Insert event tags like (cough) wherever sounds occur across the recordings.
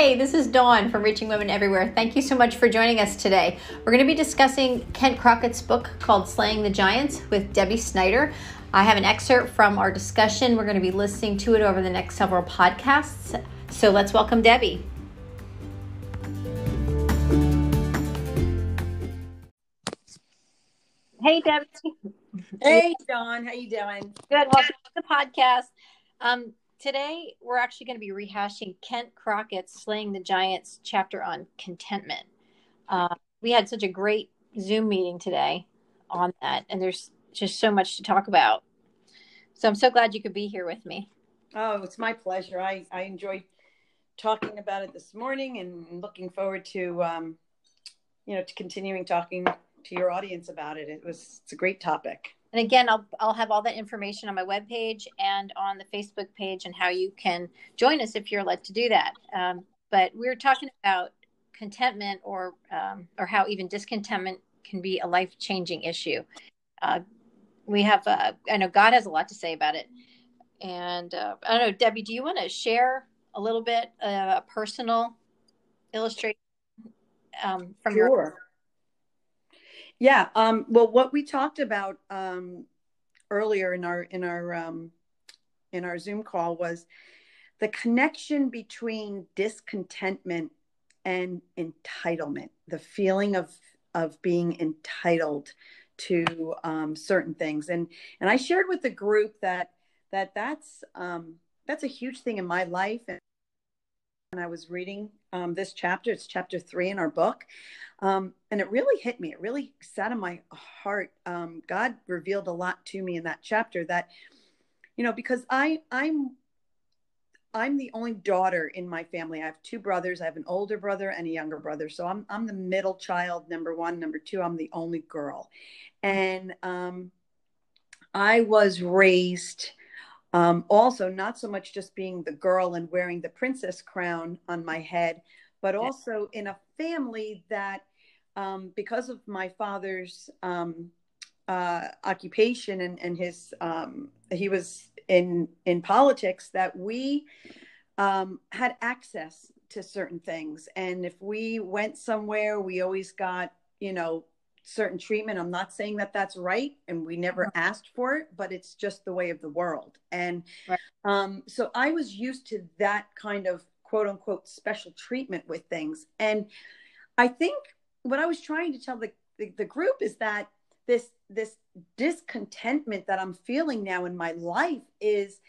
Hey, this is Dawn from Reaching Women Everywhere. Thank you so much for joining us today. We're going to be discussing Kent Crockett's book called Slaying the Giants with Debbie Snyder. I have an excerpt from our discussion. We're going to be listening to it over the next several podcasts. So let's welcome Debbie. Hey, Debbie. Hey, Dawn. How you doing? Good. Welcome to the podcast. Um, today we're actually going to be rehashing Kent Crockett's Slaying the Giants chapter on contentment. Uh, we had such a great Zoom meeting today on that, and there's just so much to talk about. So I'm so glad you could be here with me. Oh, it's my pleasure. I, I enjoyed talking about it this morning and looking forward to, um, you know, to continuing talking to your audience about it. It was, it's a great topic. And again, I'll, I'll have all that information on my webpage and on the Facebook page and how you can join us if you're led to do that. Um, but we are talking about contentment or, um, or how even discontentment can be a life changing issue. Uh, we have, uh, I know God has a lot to say about it. And uh, I don't know, Debbie, do you want to share a little bit uh, a personal illustration um, from sure. your yeah. Um, well, what we talked about um, earlier in our in our um, in our Zoom call was the connection between discontentment and entitlement, the feeling of of being entitled to um, certain things, and and I shared with the group that that that's um, that's a huge thing in my life. And I was reading um, this chapter, it's chapter three in our book. Um, and it really hit me. It really sat in my heart. Um, God revealed a lot to me in that chapter that, you know, because I I'm I'm the only daughter in my family. I have two brothers. I have an older brother and a younger brother. So I'm I'm the middle child, number one. Number two, I'm the only girl. And um, I was raised um, also not so much just being the girl and wearing the princess crown on my head, but also in a family that um, because of my father's um, uh, occupation and, and his um, he was in in politics that we um, had access to certain things. And if we went somewhere we always got you know certain treatment i'm not saying that that's right and we never asked for it but it's just the way of the world and right. um, so i was used to that kind of quote unquote special treatment with things and i think what I was trying to tell the, the, the group is that this this discontentment that I'm feeling now in my life is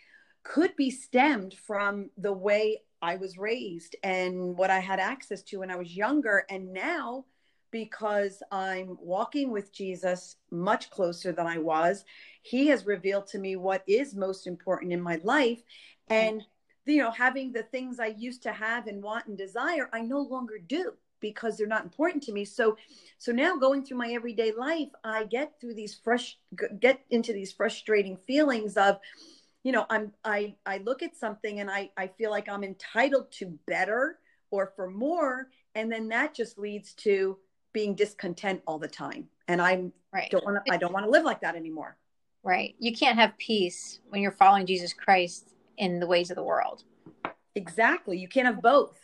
could be stemmed from the way I was raised and what I had access to when I was younger. And now, because I'm walking with Jesus much closer than I was, He has revealed to me what is most important in my life. And, you know, having the things I used to have and want and desire, I no longer do because they're not important to me. So so now going through my everyday life i get through these fresh get into these frustrating feelings of you know i'm i i look at something and i i feel like i'm entitled to better or for more. And then that just leads to being discontent all the time and i right. don't want to i don't want to live like that anymore right you can't have peace when you're following jesus christ in the ways of the world exactly you can't have both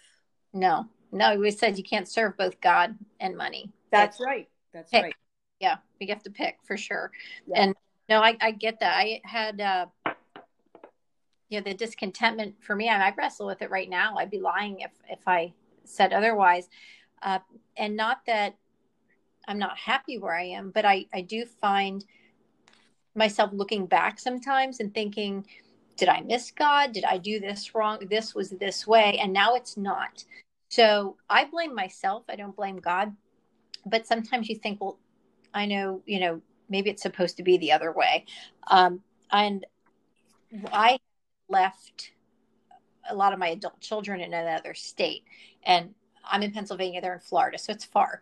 no no, we said you can't serve both God and money. That's right. That's pick. right. Yeah, we have to pick for sure. Yeah. And no, I, I get that. I had, uh, you know, the discontentment for me. I, I wrestle with it right now. I'd be lying if if I said otherwise. Uh, and not that I'm not happy where I am, but I I do find myself looking back sometimes and thinking, did I miss God? Did I do this wrong? This was this way, and now it's not. So I blame myself. I don't blame God. But sometimes you think, well, I know, you know, maybe it's supposed to be the other way. Um, and I left a lot of my adult children in another state. And I'm in Pennsylvania, they're in Florida, so it's far.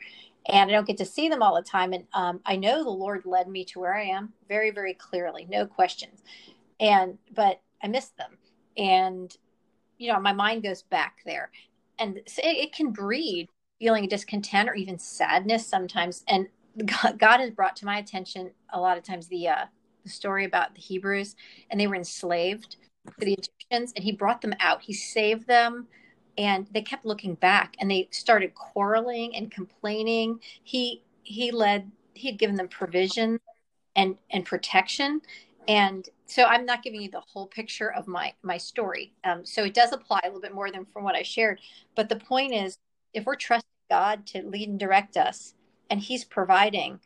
And I don't get to see them all the time. And um, I know the Lord led me to where I am very, very clearly, no questions. And, but I miss them. And, you know, my mind goes back there and it, it can breed feeling discontent or even sadness sometimes. And God, God, has brought to my attention a lot of times the uh, the story about the Hebrews, and they were enslaved to the Egyptians, and He brought them out. He saved them and they kept looking back and they started quarreling and complaining. He he led he had given them provision and and protection. And so i'm not giving you the whole picture of my my story. Um, so it does apply a little bit more than from what i shared. But the point is if we're trusting god to lead and direct us and he's providing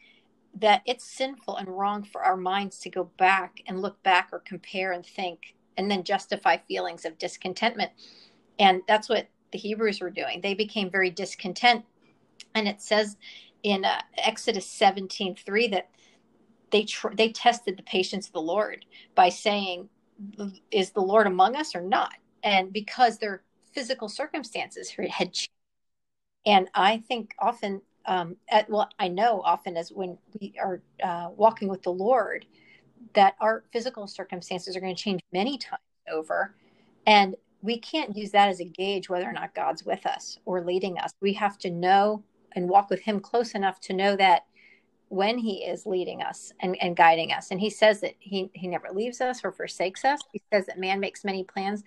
that it's sinful and wrong for our minds to go back and look back or compare and think and then justify feelings of discontentment and that's what the Hebrews were doing. They became very discontent. And it says in uh, Exodus 17 3 that they, tr- they tested the patience of the Lord by saying, Is the Lord among us or not? And because their physical circumstances had changed. And I think often, um, at, well, I know often as when we are uh, walking with the Lord, that our physical circumstances are going to change many times over. And we can't use that as a gauge whether or not God's with us or leading us. We have to know and walk with Him close enough to know that when He is leading us and, and guiding us. And He says that he, he never leaves us or forsakes us. He says that man makes many plans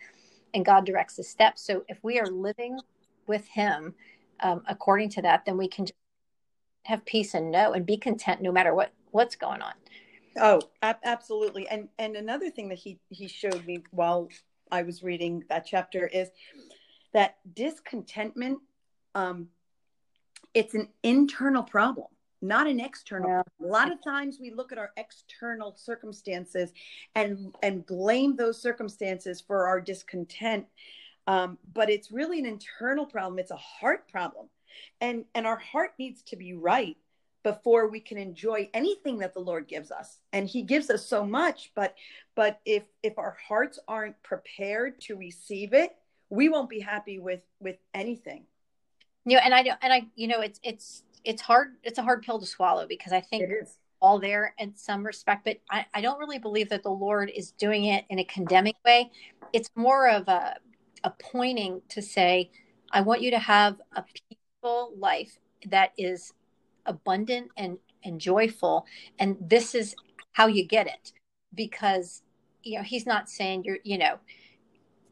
and God directs his steps. So if we are living with Him um, according to that, then we can have peace and know and be content no matter what what's going on. Oh, ab- absolutely. And and another thing that he he showed me while I was reading that chapter is that discontentment um, it's an internal problem not an external yeah. a lot of times we look at our external circumstances and and blame those circumstances for our discontent um, but it's really an internal problem. It's a heart problem. And and our heart needs to be right before we can enjoy anything that the lord gives us. And he gives us so much but but if if our hearts aren't prepared to receive it we won't be happy with with anything. You know and i don't and i you know it's it's it's hard it's a hard pill to swallow because i think it is. all there in some respect but I, I don't really believe that the lord is doing it in a condemning way. It's more of a a pointing to say i want you to have a peaceful life that is abundant and and joyful and this is how you get it. Because you know he's not saying you're you know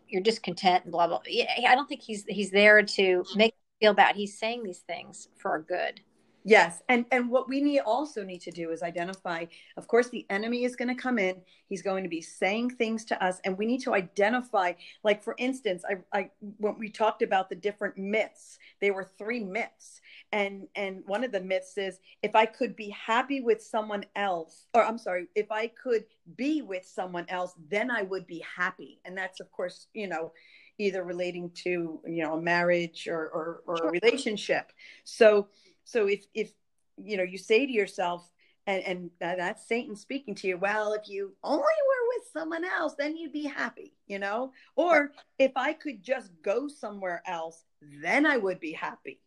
you're discontent and blah blah i don't think he's he's there to make you feel bad. He's saying these things for our good Yes, and and what we need also need to do is identify. Of course, the enemy is going to come in. He's going to be saying things to us, and we need to identify. Like for instance, I, I when we talked about the different myths, there were three myths, and and one of the myths is if I could be happy with someone else, or I'm sorry, if I could be with someone else, then I would be happy, and that's of course you know either relating to you know a marriage or or, or a relationship. So so if if you know you say to yourself and and uh, that's satan speaking to you well if you only were with someone else then you'd be happy you know? Or if i could just go somewhere else then i would be happy.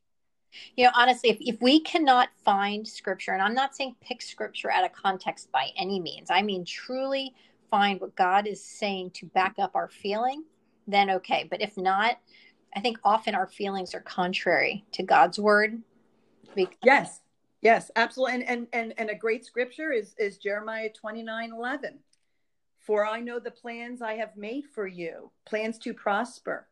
You know honestly if, if we cannot find scripture and i'm not saying pick scripture out of context by any means i mean truly find what god is saying to back up our feeling then okay. But if not i think often our feelings are contrary to god's word because- yes, yes, absolutely. And, and and and a great scripture is is Jeremiah 29, 11. For I know the plans I have made for you, plans to prosper.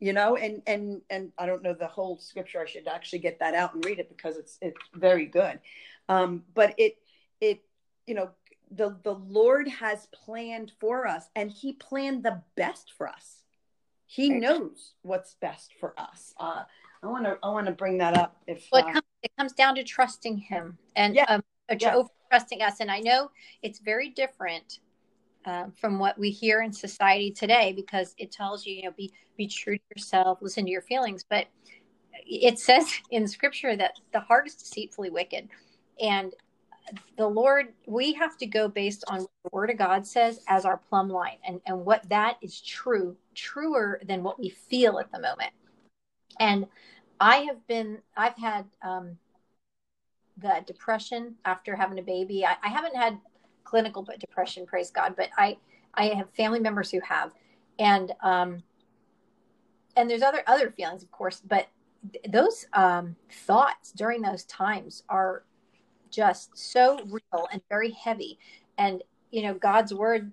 You know, and and and I don't know the whole scripture. I should actually get that out and read it because it's it's very good. Um, but it it you know the the Lord has planned for us, and He planned the best for us. He knows what's best for us. Uh, I want to I want to bring that up. If well, it, uh, comes, it comes down to trusting Him and yeah, um, yeah. over trusting us. And I know it's very different uh, from what we hear in society today because it tells you, you know, be be true to yourself, listen to your feelings. But it says (laughs) in Scripture that the heart is deceitfully wicked, and the Lord, we have to go based on what the Word of God says as our plumb line, and and what that is true, truer than what we feel at the moment. And I have been, I've had um, the depression after having a baby. I, I haven't had clinical but depression, praise God, but I, I have family members who have, and um, and there's other other feelings, of course, but th- those um, thoughts during those times are just so real and very heavy. And you know, God's word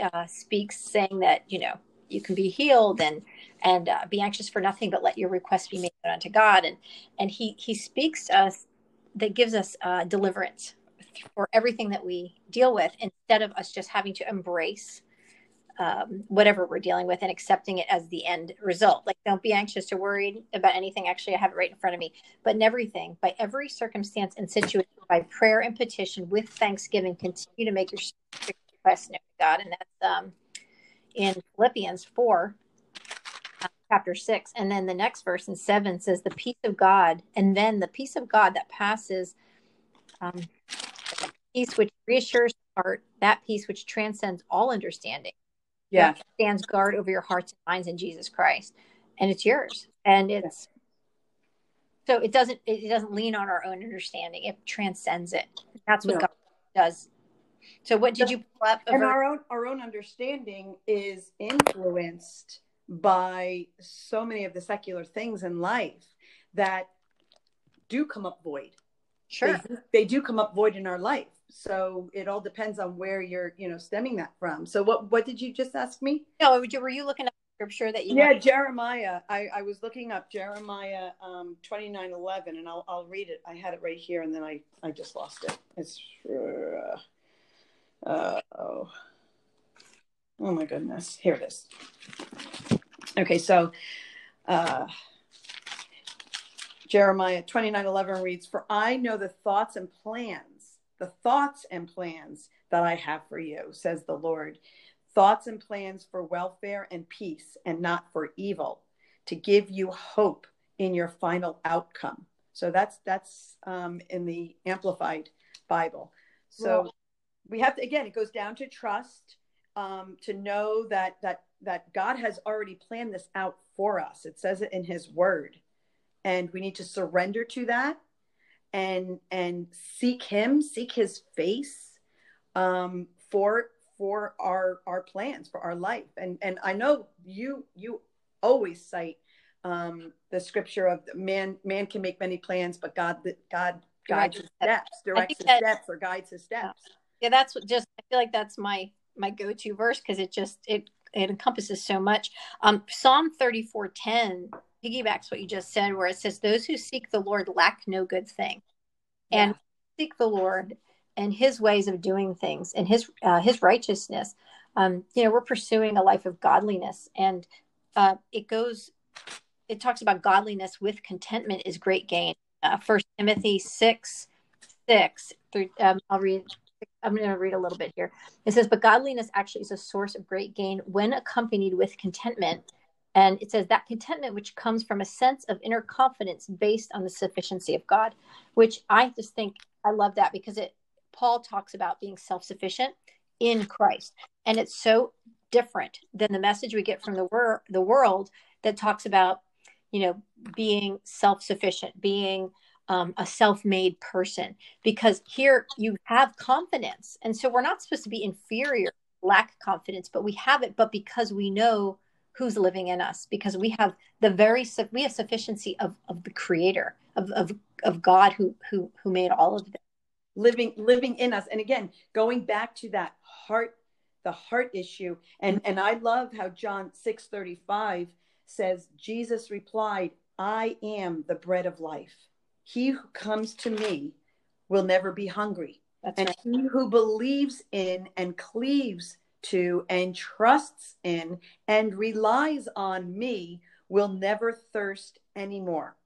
uh, speaks saying that you know you can be healed and and uh, be anxious for nothing but let your requests be made unto god and and he he speaks to us that gives us uh, deliverance for everything that we deal with instead of us just having to embrace um, whatever we're dealing with and accepting it as the end result. Like, don't be anxious or worried about anything. Actually, I have it right in front of me. But in everything, by every circumstance and situation, by prayer and petition with thanksgiving, continue to make your requests known to God. And that's um, in Philippians 4, uh, chapter 6. And then the next verse in 7 says, The peace of God, and then the peace of God that passes. Um, peace which reassures the heart, that peace which transcends all understanding yeah. Stands guard over your hearts and minds in jesus christ and it's yours. And it's so it doesn't it doesn't lean on our own understanding. It transcends it. That's what no. god does. So what did you pull up and our own our own understanding is influenced by so many of the secular things in life that do come up void. Sure. they, they do come up void in our life so it all depends on where you're you know stemming that from. So what what did you just ask me? No were you looking at scripture that you yeah jeremiah. I, I was looking up jeremiah um 29 11 and I'll, I'll read it. I had it right here and then i i just lost it. It's uh, uh oh. Oh my goodness. Here it is. Okay so uh jeremiah 29 11 reads for i know the thoughts and plans the thoughts and plans that I have for you, says the Lord. Thoughts and plans for welfare and peace and not for evil, to give you hope in your final outcome. So that's that's um, in the Amplified Bible. So we have to again, it goes down to trust, um, to know that that that God has already planned this out for us. It says it in His Word, and we need to surrender to that and and seek him seek his face um, for for our our plans for our life. And and i know you you always cite um, the scripture of man man can make many plans but god god guides his steps directs his that, steps or guides his steps. Yeah that's what just i feel like that's my my go-to verse because it just it it encompasses so much. Um psalm 34 10 piggybacks what you just said, where it says, Those who seek the Lord lack no good thing. Yeah. And seek the Lord and his ways of doing things and his uh, his righteousness. Um, you know, we're pursuing a life of godliness, and uh, it goes. It talks about godliness with contentment is great gain. Uh, First Timothy six six through. Um, I'll read. I'm going to read a little bit here. It says, "But godliness actually is a source of great gain when accompanied with contentment." And it says that contentment, which comes from a sense of inner confidence based on the sufficiency of God, which I just think I love that because it, Paul talks about being self sufficient in Christ. And it's so different than the message we get from the, wor- the world that talks about, you know, being self sufficient, being um, a self made person. Because here you have confidence. And so we're not supposed to be inferior, lack confidence, but we have it. But because we know who's living in us because we have the very we have sufficiency of of the creator of of of god who who who made all of this. Living living in us. And again going back to that heart the heart issue and and i love how john 6 35 says jesus replied i am the bread of life. He who comes to me will never be hungry. That's and right. he who believes in and cleaves to and trusts in and relies on me will never thirst anymore.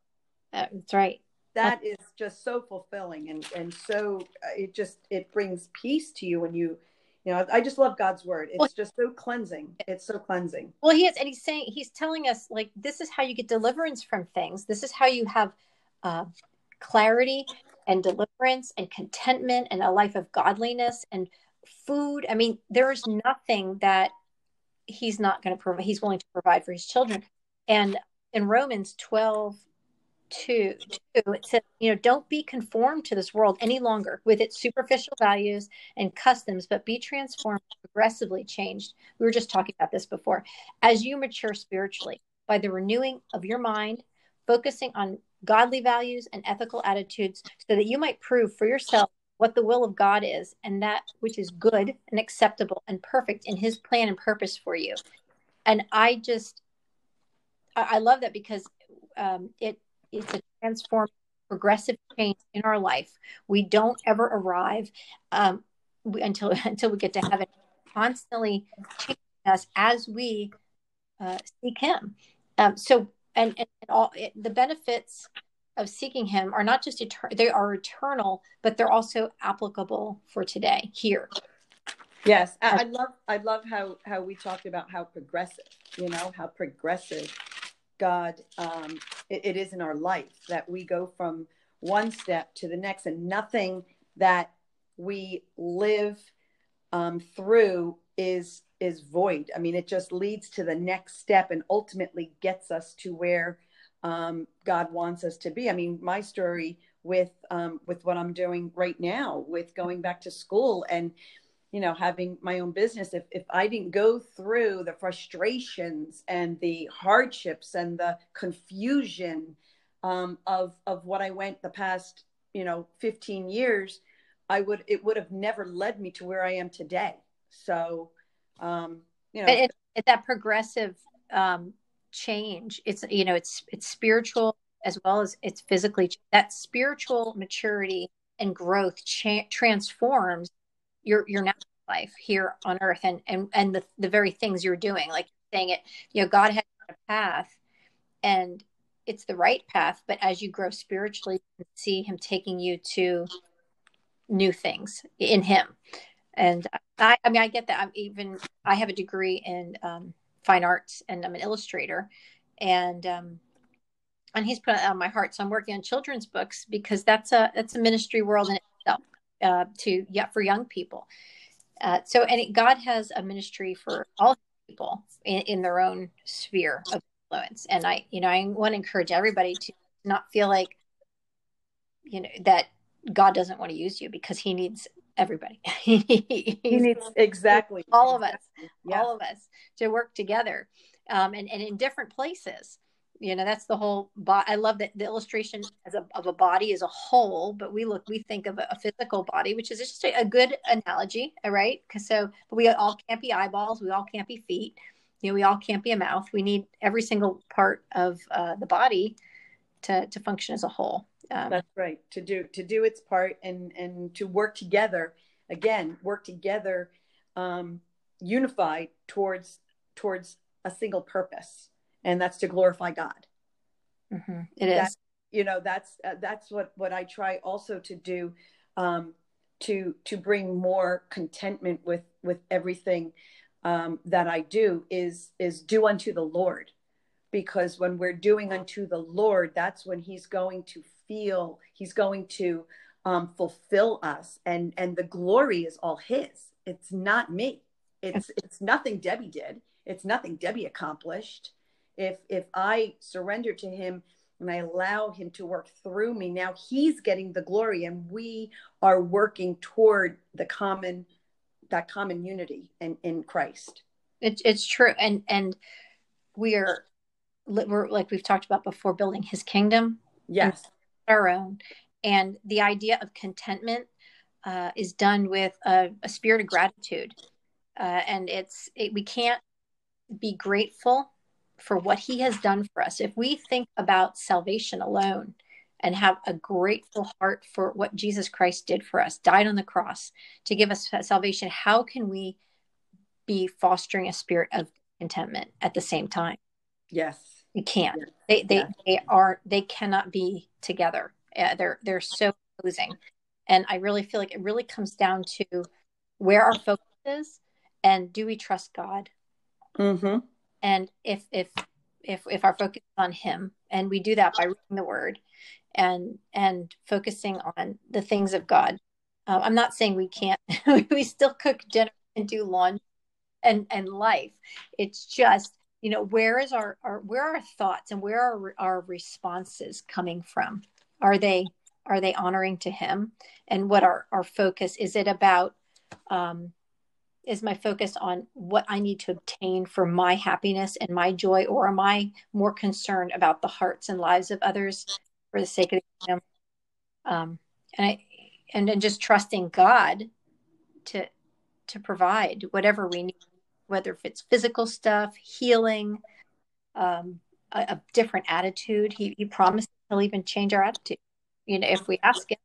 That's right. That is just so fulfilling and and so uh, it just it brings peace to you when you you know I just love God's word. It's well, just so cleansing. It's so cleansing. Well, he is, and he's saying he's telling us like this is how you get deliverance from things. This is how you have uh, clarity and deliverance and contentment and a life of godliness and food. I mean, there is nothing that he's not going to provide, he's willing to provide for his children. And in Romans 12, 2, 2, it says, you know, don't be conformed to this world any longer with its superficial values and customs, but be transformed, progressively changed. We were just talking about this before. As you mature spiritually by the renewing of your mind, focusing on godly values and ethical attitudes so that you might prove for yourself what the will of God is and that which is good and acceptable and perfect in his plan and purpose for you. and I just I, I love that because um, it it's a transform progressive change in our life. We don't ever arrive um, we, until (laughs) until we get to heaven. Constantly changing us as we uh, seek Him. Um, so, and, and, all it, the benefits of seeking Him are not just eternal; they are eternal, but they're also applicable for today here. Yes, I, I love I love how how we talked about how progressive, you know, how progressive God um, it, it is in our life that we go from one step to the next, and nothing that we live um, through is is void. I mean, it just leads to the next step and ultimately gets us to where um, God wants us to be. I mean, my story with um, with what I'm doing right now, with going back to school and you know having my own business if, if i didn't go through the frustrations and the hardships and the confusion um, of of what i went the past you know 15 years i would it would have never led me to where i am today so um you know it, that progressive um change. It's you know it's it's spiritual as well as it's physically that spiritual maturity and growth cha- transforms your your natural life here on earth and and and the, the very things you're doing like saying it you know god has a path and it's the right path but as you grow spiritually you see him taking you to new things in him. And i i mean i get that. I'm even i have a degree in um, fine arts and i'm an illustrator. And um and he's put it on my heart. So i'm working on children's books because that's a that's a ministry world in itself uh, to yeah for young people. Uh, so and it, God has a ministry for all people in, in their own sphere of influence, and I you know I want to encourage everybody to not feel like you know that God doesn't want to use you because He needs everybody. (laughs) he needs exactly all of us, yeah. all of us to work together, um, and and in different places. You know that's the whole bo- i love that the illustration as a, of a body as a whole but we look we think of a, a physical body which is just a, a good analogy right? Because so but we all can't be eyeballs we all can't be feet you know we all can't be a mouth. We need every single part of uh, the body to to function as a whole um, that's right to do to do its part and and to work together again work together um unified towards towards a single purpose and that's to glorify God. Mm-hmm. It that, is. You know, that's uh, that's what what I try also to do, um, to to bring more contentment with with everything um, that I do is is do unto the Lord, because when we're doing unto the Lord, that's when He's going to feel, He's going to um, fulfill us, and and the glory is all His. It's not me. It's it's nothing Debbie did. It's nothing Debbie accomplished if if i surrender to him and i allow him to work through me now he's getting the glory and we are working toward the common that common unity in in christ it's it's true and and we are we're like we've talked about before building his kingdom yes our own and the idea of contentment uh, is done with a, a spirit of gratitude uh, and it's it, we can't be grateful for what he has done for us, if we think about salvation alone and have a grateful heart for what Jesus Christ did for us, died on the cross to give us salvation, how can we be fostering a spirit of contentment at the same time? Yes. We can't. They they yes. they are they cannot be together. Uh, they're they're so opposing. And I really feel like it really comes down to where our focus is and do we trust God? Mm-hmm and if if if if our focus is on him and we do that by reading the word and and focusing on the things of god uh, i'm not saying we can't (laughs) we still cook dinner and do laundry and and life it's just you know where is our, our where are our thoughts and where are our responses coming from? Are they are they honoring to him? And what our our focus is it about um is my focus on what I need to obtain for my happiness and my joy, or am I more concerned about the hearts and lives of others for the sake of kingdom? Um, and I, and then just trusting God to to provide whatever we need whether if it's physical stuff, healing, um, a, a, different attitude. He, he promised he'll even change our attitude. You know, if we ask him,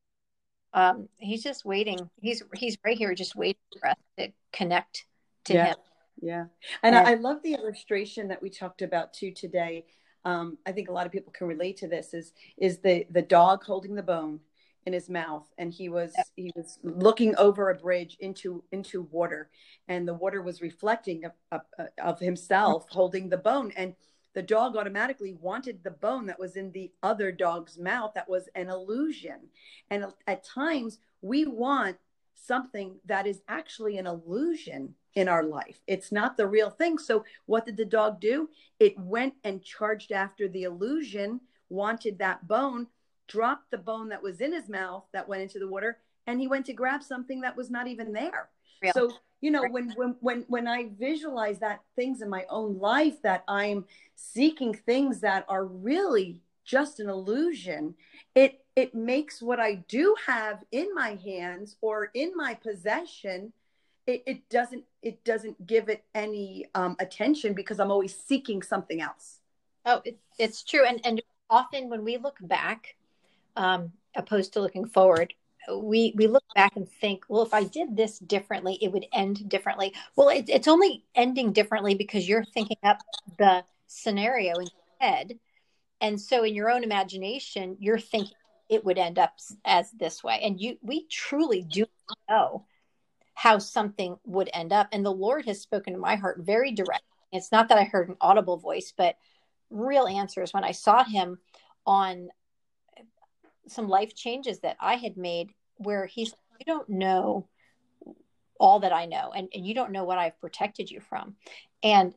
um, he's just waiting. He's he's right here, just waiting for us to connect to yeah. him. Yeah, and I, I love the illustration that we talked about too today. Um, I think a lot of people can relate to this. Is is the the dog holding the bone in his mouth and he was he was looking over a bridge into into water and the water was reflecting of, of, of himself holding the bone and the dog automatically wanted the bone that was in the other dog's mouth. That was an illusion. And at times we want something that is actually an illusion in our life. It's not the real thing. So what did the dog do? It went and charged after the illusion wanted that bone dropped the bone that was in his mouth that went into the water and he went to grab something that was not even there. Real. so you know when when when when i visualize that things in my own life that i'm seeking things that are really just an illusion it it makes what i do have in my hands or in my possession it, it doesn't it doesn't give it any um, attention because i'm always seeking something else. Oh it, it's true. And and often when we look back um, opposed to looking forward we we look back and think well if i did this differently it would end differently. Well it, it's only ending differently because you're thinking up the scenario in your head. And so in your own imagination you're thinking it would end up as this way. And you we truly do know how something would end up. And the lord has spoken to my heart very direct. It's not that i heard an audible voice but real answers. When i saw him on some life changes that I had made where he's you don't know all that I know and, and you don't know what I've protected you from. And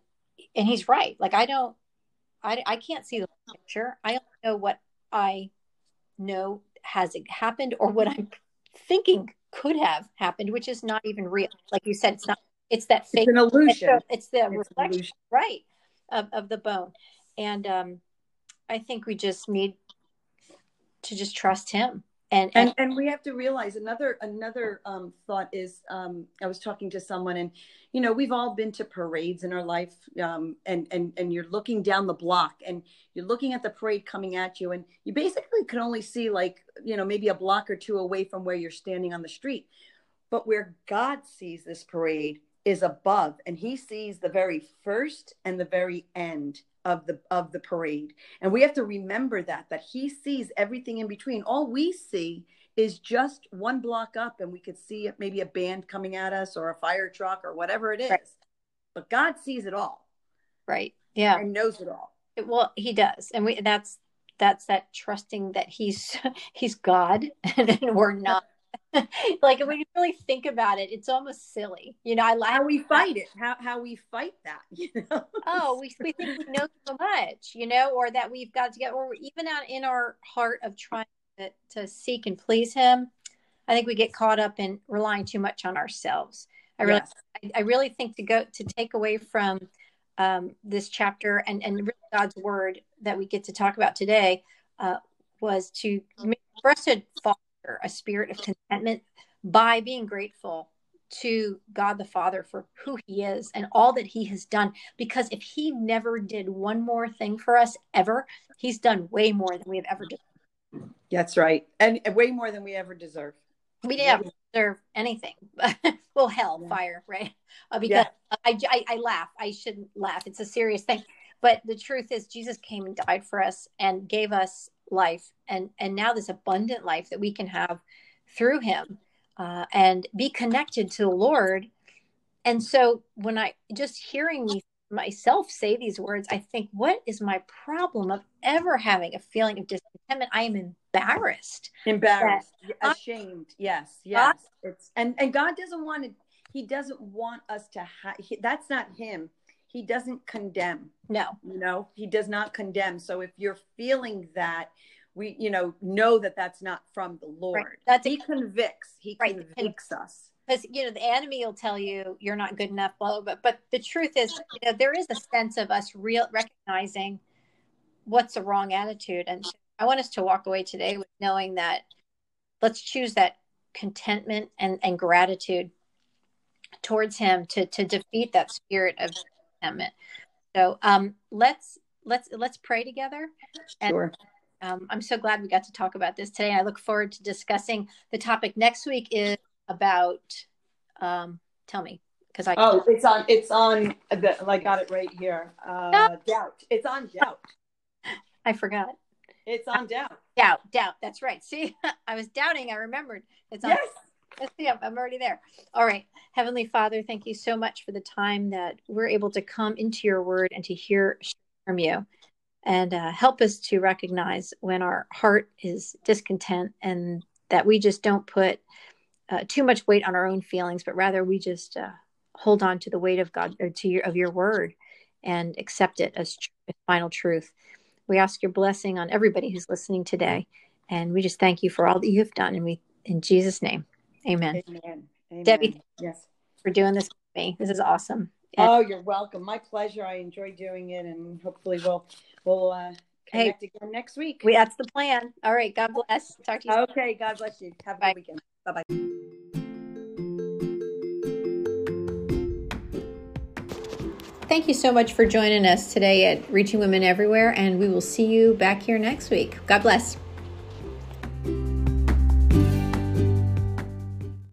and he's right. Like I don't I I can't see the picture. I don't know what I know has happened or what I'm thinking could have happened, which is not even real. Like you said, it's not it's that fake it's an illusion. It's the it's reflection, right, of, of the bone. And um I think we just need to just trust him. And and, and, and we have to realize another another um, thought is um, i was talking to someone and you know we've all been to parades in our life um, and and and you're looking down the block and you're looking at the parade coming at you and you basically can only see like you know maybe a block or two away from where you're standing on the street. But where god sees this parade is above and he sees the very first and the very end of the of the parade. And we have to remember that that he sees everything in between. All we see is just one block up and we could see maybe a band coming at us or a fire truck or whatever it is. Right. but god sees it all. Right. Yeah. And knows it all. Well he does. And we that's that's that trusting that he's (laughs) he's god (laughs) and we're not (laughs) like when you really think about it, it's almost silly. You know, I like how we fight it, how how we fight that. (laughs) You know? oh, we we think we know so much, you know, or that we've got to get, or even out in our heart of trying to, to seek and please Him. I think we get caught up in relying too much on ourselves. I really, yes. I, I, really think to go to take away from um, this chapter and and really God's word that we get to talk about today uh, was to for us to fall a spirit of contentment by being grateful to God the Father for who He is and all that He has done. Because if He never did one more thing for us ever, He's done way more than we have ever done. That's right. And way more than we ever deserve. We didn't deserve anything. (laughs) well, hell, yeah. fire, right? Uh, because yeah. I, I, I laugh. I shouldn't laugh. It's a serious thing. But the truth is, Jesus came and died for us and gave us life and and now this abundant life that we can have through him uh, and be connected to the lord. And so when i just hearing me myself say these words i think what is my problem of ever having a feeling of discontentment? I am embarrassed. Embarrassed ashamed yes yes God, it's and and god doesn't want to he doesn't want us to have that's not him he doesn't condemn. No. You know, he does not condemn. So if you're feeling that, we, you know, know that that's not from the Lord. Right. That's he a, convicts. He right. convicts us. Because you know the enemy will tell you you're not good enough, blah, blah, but the truth is, you know, there is a sense of us real recognizing what's a wrong attitude, and I want us to walk away today with knowing that let's choose that contentment and, and gratitude towards him to to defeat that spirit of So um, let's let's let's pray together. Sure. And, um, I'm so glad we got to talk about this today. I look forward to discussing the topic next week. Is about um, tell me because I oh it's on it's on the I got it right here. Uh, doubt. It's on doubt. (laughs) I forgot. It's on doubt. Doubt, doubt. That's right. See, (laughs) I was doubting. I remembered. It's on. Yes, I'm already there. All right. Heavenly Father, thank you so much for the time that we're able to come into your word and to hear from you. And uh, help us to recognize when our heart is discontent and that we just don't put uh, too much weight on our own feelings, but rather we just uh, hold on to the weight of God or to your, of your word and accept it as tr- final truth. We ask your blessing on everybody who's listening today. And we just thank you for all that you have done. And we, in Jesus' name, amen. Amen. Amen. Debbie, yes. for doing this with me. This is awesome. And oh, you're welcome. My pleasure. I enjoy doing it, and hopefully we'll we'll uh, connect hey, again next week. We that's the plan. All right. God bless. Talk to you. Okay. Soon. God bless you. Have a Bye. good weekend. Bye bye. Thank you so much for joining us today at Reaching Women Everywhere, and we will see you back here next week. God bless.